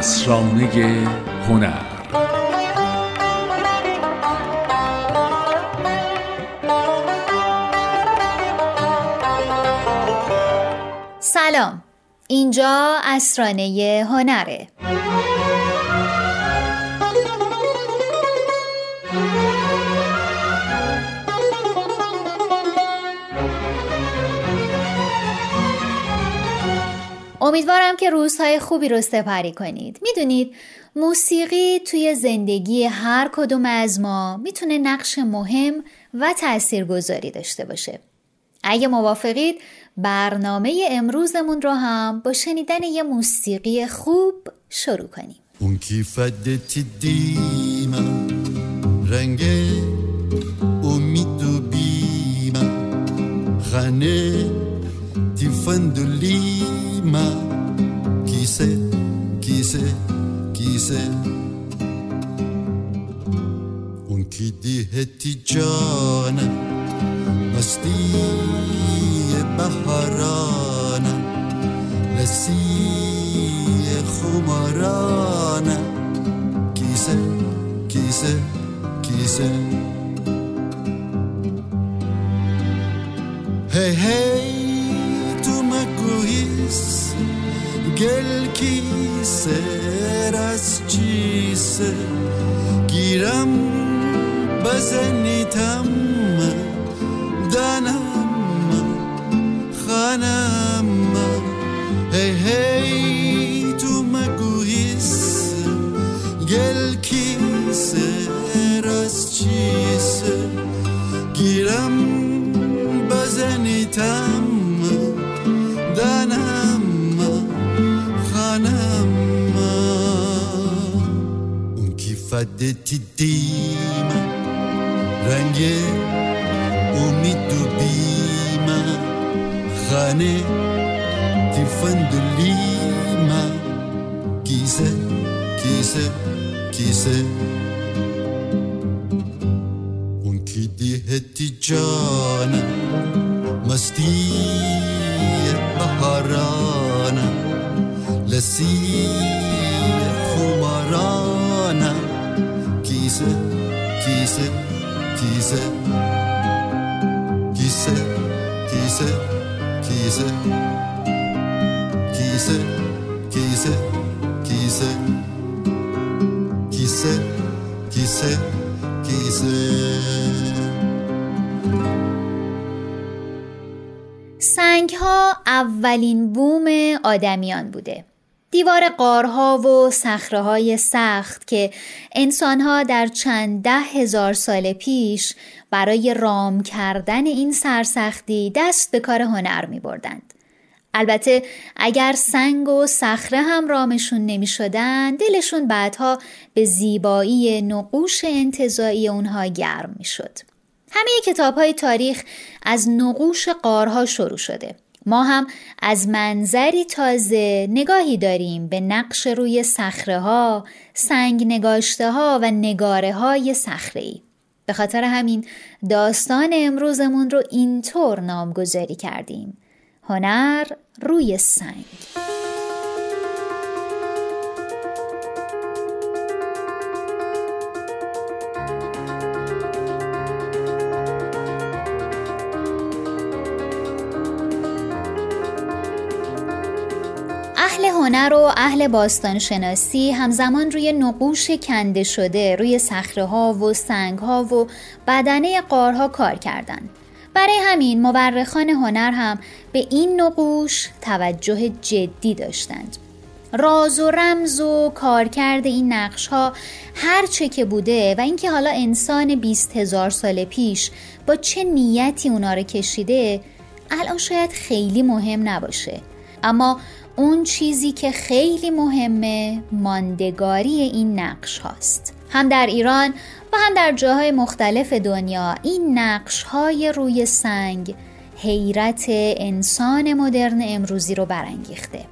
اسرانه هنر. سلام. اینجا اسرانه هنره. امیدوارم که روزهای خوبی رو سپری کنید. می‌دونید موسیقی توی زندگی هر کدوم از ما می‌تونه نقش مهم و تاثیرگذاری داشته باشه. اگه موافقید برنامه امروزمون رو هم با شنیدن یه موسیقی خوب شروع کنیم. اون کی فدتی دیما رنگ امید و بیما. خانه c'est, qui c'est, qui c'est. Und qui dit hetti John, مستی بهاران Qui خماران qui کیسه qui هی hey, hey. گل کیسه از چیسه. گیرم بزنیتم دتديم رنجي ومدبيم خاني تفندليما كيسة كيسة كيسة ونكدي هتجانا مستية طهرانا لسيه کیسه کیسه کیسه کیسه کیسه کیسه کیسه کیسه سنگ ها اولین بوم آدمیان بوده. دیوار قارها و صخره های سخت که انسانها در چند ده هزار سال پیش برای رام کردن این سرسختی دست به کار هنر می بردند. البته اگر سنگ و صخره هم رامشون نمی شدن دلشون بعدها به زیبایی نقوش انتظایی اونها گرم می شد. همه کتاب های تاریخ از نقوش قارها شروع شده. ما هم از منظری تازه نگاهی داریم به نقش روی صخره ها، سنگ نگاشته ها و نگاره های صخره ای. به خاطر همین داستان امروزمون رو اینطور نامگذاری کردیم. هنر روی سنگ. هنر و اهل باستانشناسی همزمان روی نقوش کنده شده روی صخره ها و سنگ ها و بدنه قارها کار کردند. برای همین مورخان هنر هم به این نقوش توجه جدی داشتند. راز و رمز و کارکرد این نقش ها هر چه که بوده و اینکه حالا انسان بیست هزار سال پیش با چه نیتی اونا رو کشیده الان شاید خیلی مهم نباشه اما اون چیزی که خیلی مهمه ماندگاری این نقش هاست. هم در ایران و هم در جاهای مختلف دنیا این نقش های روی سنگ حیرت انسان مدرن امروزی رو برانگیخته.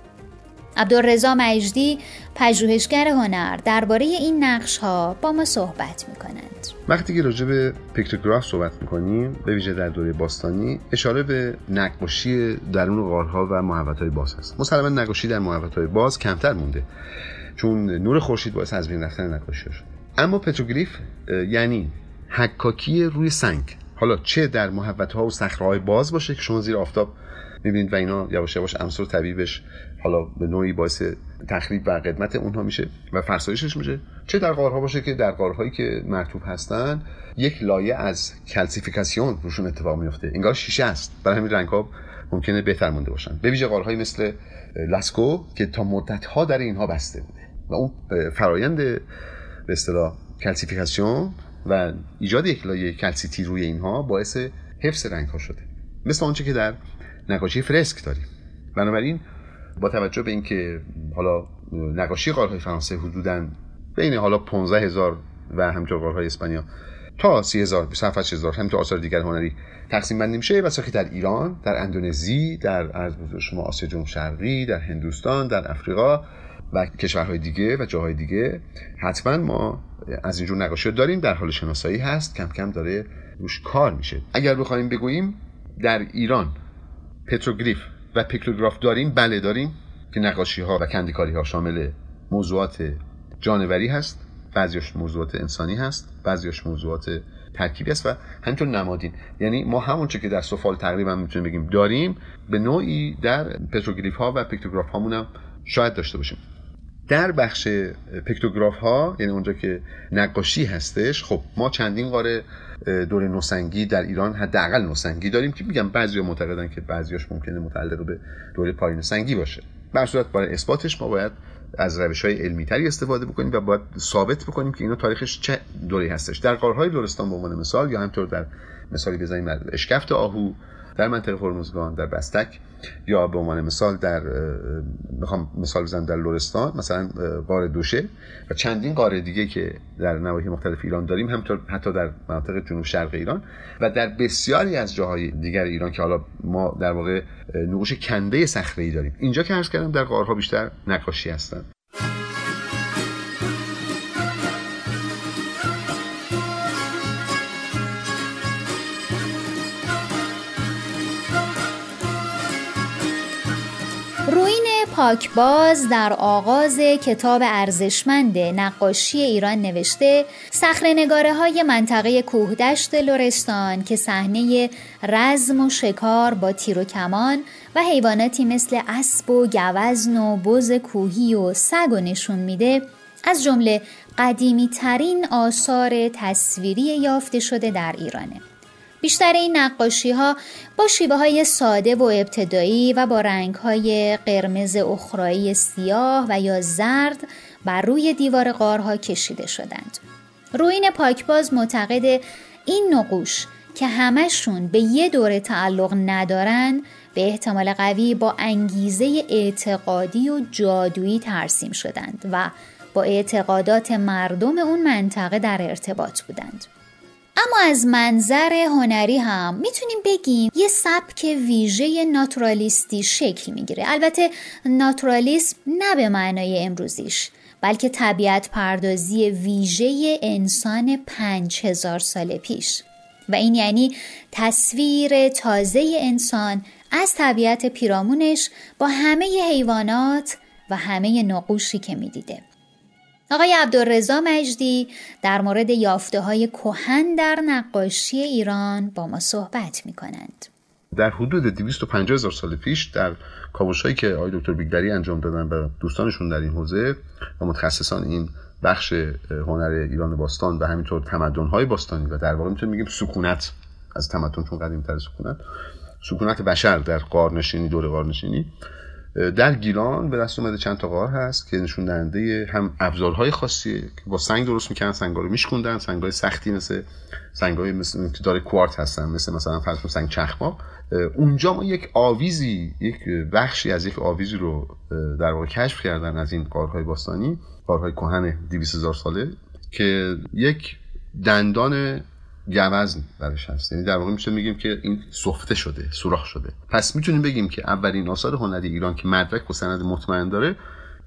عبدالرضا مجدی پژوهشگر هنر درباره این نقش ها با ما صحبت می کنند وقتی که راجع به پیکتوگراف صحبت می‌کنیم به ویژه در دوره باستانی اشاره به نقاشی درون غارها و محوطهای باز هست. مسلما نقاشی در محوطهای باز کمتر مونده چون نور خورشید باعث از بین رفتن نقاشی شد اما پتروگلیف یعنی حکاکی روی سنگ. حالا چه در محوت ها و صخره باز باشه که شما زیر آفتاب می‌بینید و اینا یواش یواش عنصر طبیعیش حالا به نوعی باعث تخریب و قدمت اونها میشه و فرسایشش میشه. چه در غارها باشه که در غارهایی که مرطوب هستن یک لایه از calcification روشون اتفاق میفته انگار شیشه است. برای همین رنگ ها ممکنه بهتر مونده باشن. به ویژه غارهایی مثل لاسکو که تا مدت ها در اینها بسته بوده. و اون فرایند به اصطلاح calcification و ایجاد یک لایه کلسیتی روی اینها باعث حفظ رنگ ها شده. مثل آنچه که در نقاشی فرسک داریم. بنابراین با توجه به اینکه حالا نقاشی قارهای فرانسه حدودا بین حالا 15 هزار و همینطور قارهای اسپانیا تا 30 هزار 27 هزار همینطور آثار دیگر هنری تقسیم بندی میشه. و در ایران در اندونزی در از شما آسیا جنوب شرقی در هندوستان در افریقا و کشورهای دیگه و جاهای دیگه. حتما ما از اینجور نقاشی داریم در حال شناسایی هست کم کم داره روش کار میشه. اگر بخوایم بگوییم در ایران پتروگریف و پیکتوگراف داریم؟ بله داریم. که نقاشی ها و کندیکاری ها شامل موضوعات جانوری هست بعضیش موضوعات انسانی هست بعضیش موضوعات ترکیبی است و همینطور نمادین. یعنی ما همون که در سفال تقریبا می‌تونیم بگیم داریم به نوعی در پتروگریف ها و پیکتوگراف هامون هم شاید داشته باشیم. در بخش پیکتوگراف ها یعنی اونجا که نقاشی هستش خب ما چندین قاره دور نوسنگی در ایران حداقل نوسنگی داریم که میگم بعضیا معتقدن که بعضیاش ممکنه متعلق به دوره پایین سنگی باشه. در صورت برای اثباتش ما باید از روش های علمی تری استفاده بکنیم و باید ثابت بکنیم که اینا تاریخش چه دوری هستش. در قارهای لرستان به عنوان مثال یا همطور در مثالی بزنیم اشکفت آهو در منطقه هرمزگان در بستک یا به عنوان مثال در می‌خوام مثال بزنم در لرستان مثلا قاره دوشه و چندین قاره دیگه که در نواحی مختلف ایران داریم همطور حتی در مناطق جنوب شرق ایران و در بسیاری از جاهای دیگر ایران که حالا ما در واقع نقوش کنده صخره ای داریم. اینجا که عرض کردم در قارها بیشتر نقاشی هستن پاکباز در آغاز کتاب ارزشمند نقاشی ایران نوشته نگاره های منطقه کوهدشت لرستان که صحنه رزم و شکار با تیر و کمان و حیواناتی مثل اسب و گوزن و بز کوهی و سگ و نشون میده از جمله قدیمی ترین آثار تصویری یافته شده در ایرانه. بیشتر این نقاشی ها با شیوه های ساده و ابتدایی و با رنگ های قرمز اخرایی سیاه و یا زرد بر روی دیوار غارها کشیده شدند. روین پاکباز معتقد این نقوش که همشون به یه دوره تعلق ندارن به احتمال قوی با انگیزه اعتقادی و جادویی ترسیم شدند و با اعتقادات مردم اون منطقه در ارتباط بودند. اما از منظر هنری هم می‌تونیم بگیم یه سبک ویژه ناتورالیستی شکل می‌گیره. البته ناتورالیسم نه به معنای امروزیش بلکه طبیعت پردازی ویژه انسان پنج هزار سال پیش. و این یعنی تصویر تازه انسان از طبیعت پیرامونش با همه حیوانات و همه نقوشی که می‌دیده. آقای عبدالرزا مجدی در مورد یافته های کوهن در نقاشی ایران با ما صحبت می کنند. در حدود 250 هزار سال پیش در کاوش هایی که آقای دکتر بیگدری انجام دادن و دوستانشون در این حوزه و متخصصان این بخش هنر ایران باستان و همینطور تمدن های باستانی و در واقع می‌تونیم بگیم سکونت از تمدن چون قدیم تر سکونت سکونت بشر در قارنشینی دور قارنشینی در گیلان به دست اومده چند تا غار هست که نشون دهنده هم ابزارهای خاصی که با سنگ درست می‌کنن سنگا رو میشکوندن سنگای سختی مثل سنگای مثل که داره کوارت هستن مثل مثلا فرض سنگ چخماق اونجا ما یک آویزی یک بخشی از یک آویزی رو در واقع کشف کردن از این غارهای باستانی غارهای کهن 200 هزار ساله که یک دندان گوزن برش هست. یعنی در واقع میشه میگیم که این سفته شده سوراخ شده. پس می‌تونیم بگیم که اولین آثار هنری ایران که مدرک و سند مطمئن داره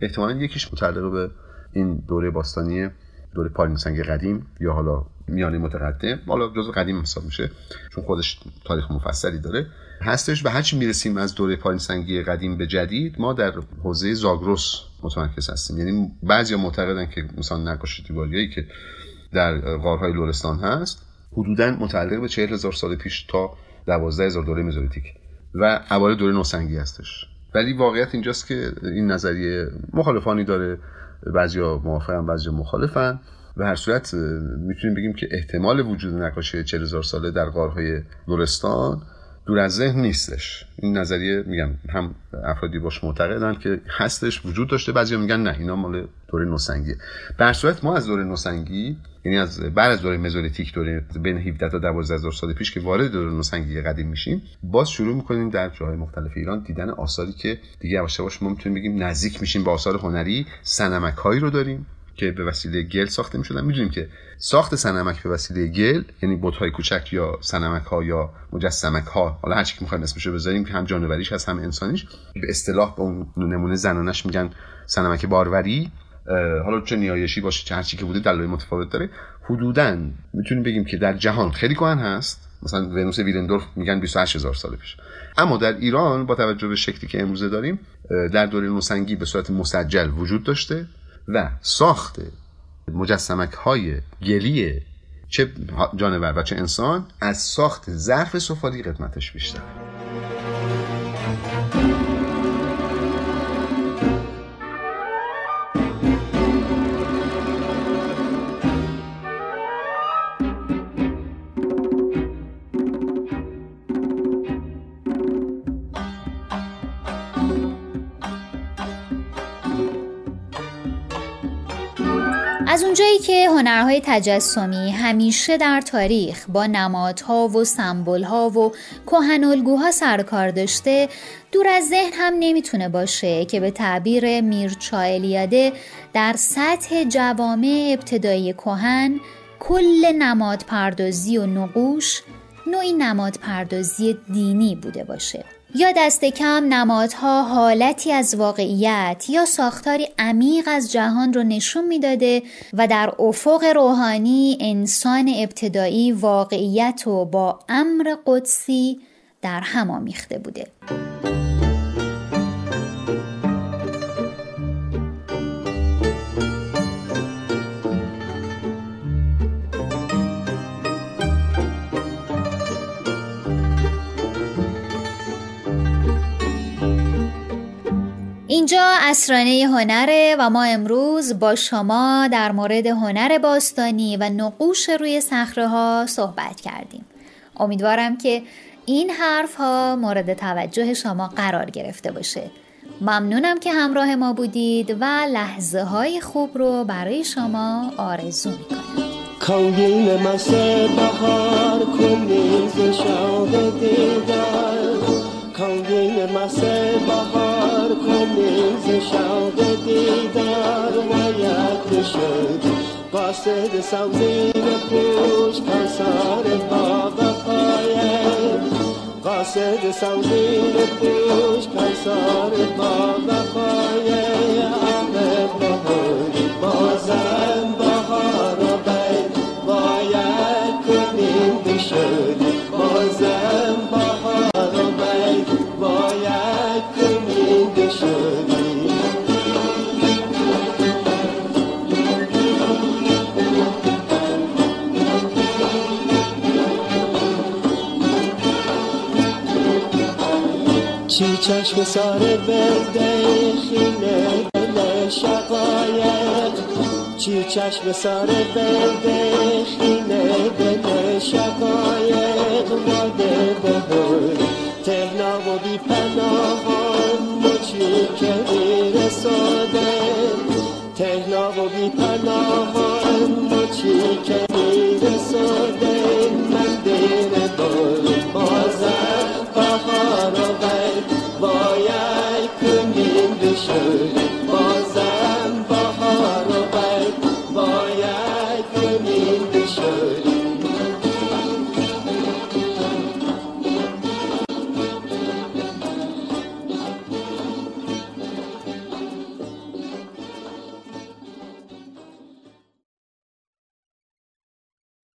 احتمالا یکیش متعلق به این دوره باستانی دوره پارینسنگ قدیم یا حالا میانه متقدم. حالا جزو قدیم حساب میشه چون خودش تاریخ مفصلی داره. هستش و هرچی می‌رسیم از دوره پارینسنگی قدیم به جدید ما در حوزه زاگرس متمرکز هستیم. یعنی بعضیا معتقدن که مثلا نقاشی دیواریایی که در غارهای لورستان هست حدودا متعلق به 40 هزار سال پیش تا 12 هزار دوره مزولیتیک و اوایل دوره نوسنگی هستش. ولی واقعیت اینجاست که این نظریه مخالفانی داره. بعضیا موافقن بعضیا مخالفن و هر صورت می‌تونیم بگیم که احتمال وجود نقاشی 40 هزار ساله در غارهای لورستان دور از ذهن نیستش. این نظریه میگم هم افرادی باش معتقدن که هستش وجود داشته. بعضیا میگن نه اینا مال دوره نوسنگیه. در صورت ما از دوره نوسنگی یعنی از بعد از دوره مزولیتیک دوره بین 17 تا 12 هزار سال پیش که وارد دوره نوسنگی قدیم میشیم باز شروع می‌کنیم در جاهای مختلف ایران دیدن آثاری که دیگه یواش ما می‌تونیم بگیم نزدیک میشیم به آثار هنری. سنمک هایی رو داریم. که به وسیله گل ساخته می‌شدن. می‌دونیم که ساخت سنمک به وسیله گل یعنی های کوچک یا سنمک ها یا مجسمک ها حالا هر چی که می‌خوایم اسمشو بذاریم که هم جانوریش هست هم انسانیش به اصطلاح به اون نمونه زنانش میگن سنمک باروری. حالا چه نیایشی باشه چه هرچی که بوده دلایل متفاوت داره. حدودا می‌تونیم بگیم که در جهان خیلی کهن هست. مثلا ونوس ویلندورف میگن 28 هزار سال پیش اما در ایران با توجه به شکلی که امروزه داریم در دوره نوسنگی به صورت مسجل وجود داشته. و ساخت مجسمک های گلی چه جانور و چه انسان از ساخت ظرف سفالی قدمتش بیشتر. از اونجایی که هنرهای تجسمی همیشه در تاریخ با نمادها و سمبولها و کهنالگوها سرکار داشته دور از ذهن هم نمی‌تونه باشه که به تعبیر میرچا در سطح جوامع ابتدایی کهن کل نماد پردازی و نقوش نوعی نماد پردازی دینی بوده باشه. یا دست کم نمادها حالتی از واقعیت یا ساختاری عمیق از جهان رو نشون می‌داده و در افق روحانی انسان ابتدایی واقعیت و با امر قدسی در هم آمیخته بوده. اینجا اسرانه هنره و ما امروز با شما در مورد هنر باستانی و نقوش روی صخره ها صحبت کردیم. امیدوارم که این حرف ها مورد توجه شما قرار گرفته باشه. ممنونم که همراه ما بودید و لحظه های خوب رو برای شما آرزو می‌کنم. بهار بهار کنیم ز شوق دیدار باید شد قاصد سوزین پوش کنسار با وفایه قاصد سوزین پوش کنسار چی چشم ساره برده خیله دل شقایق؟ چی چشم ساره برده خیله دل شقایق؟ به بهر تهنا و بی پناهان مچی که میرساده؟ تهنا و بی پناهان چی که میرساده؟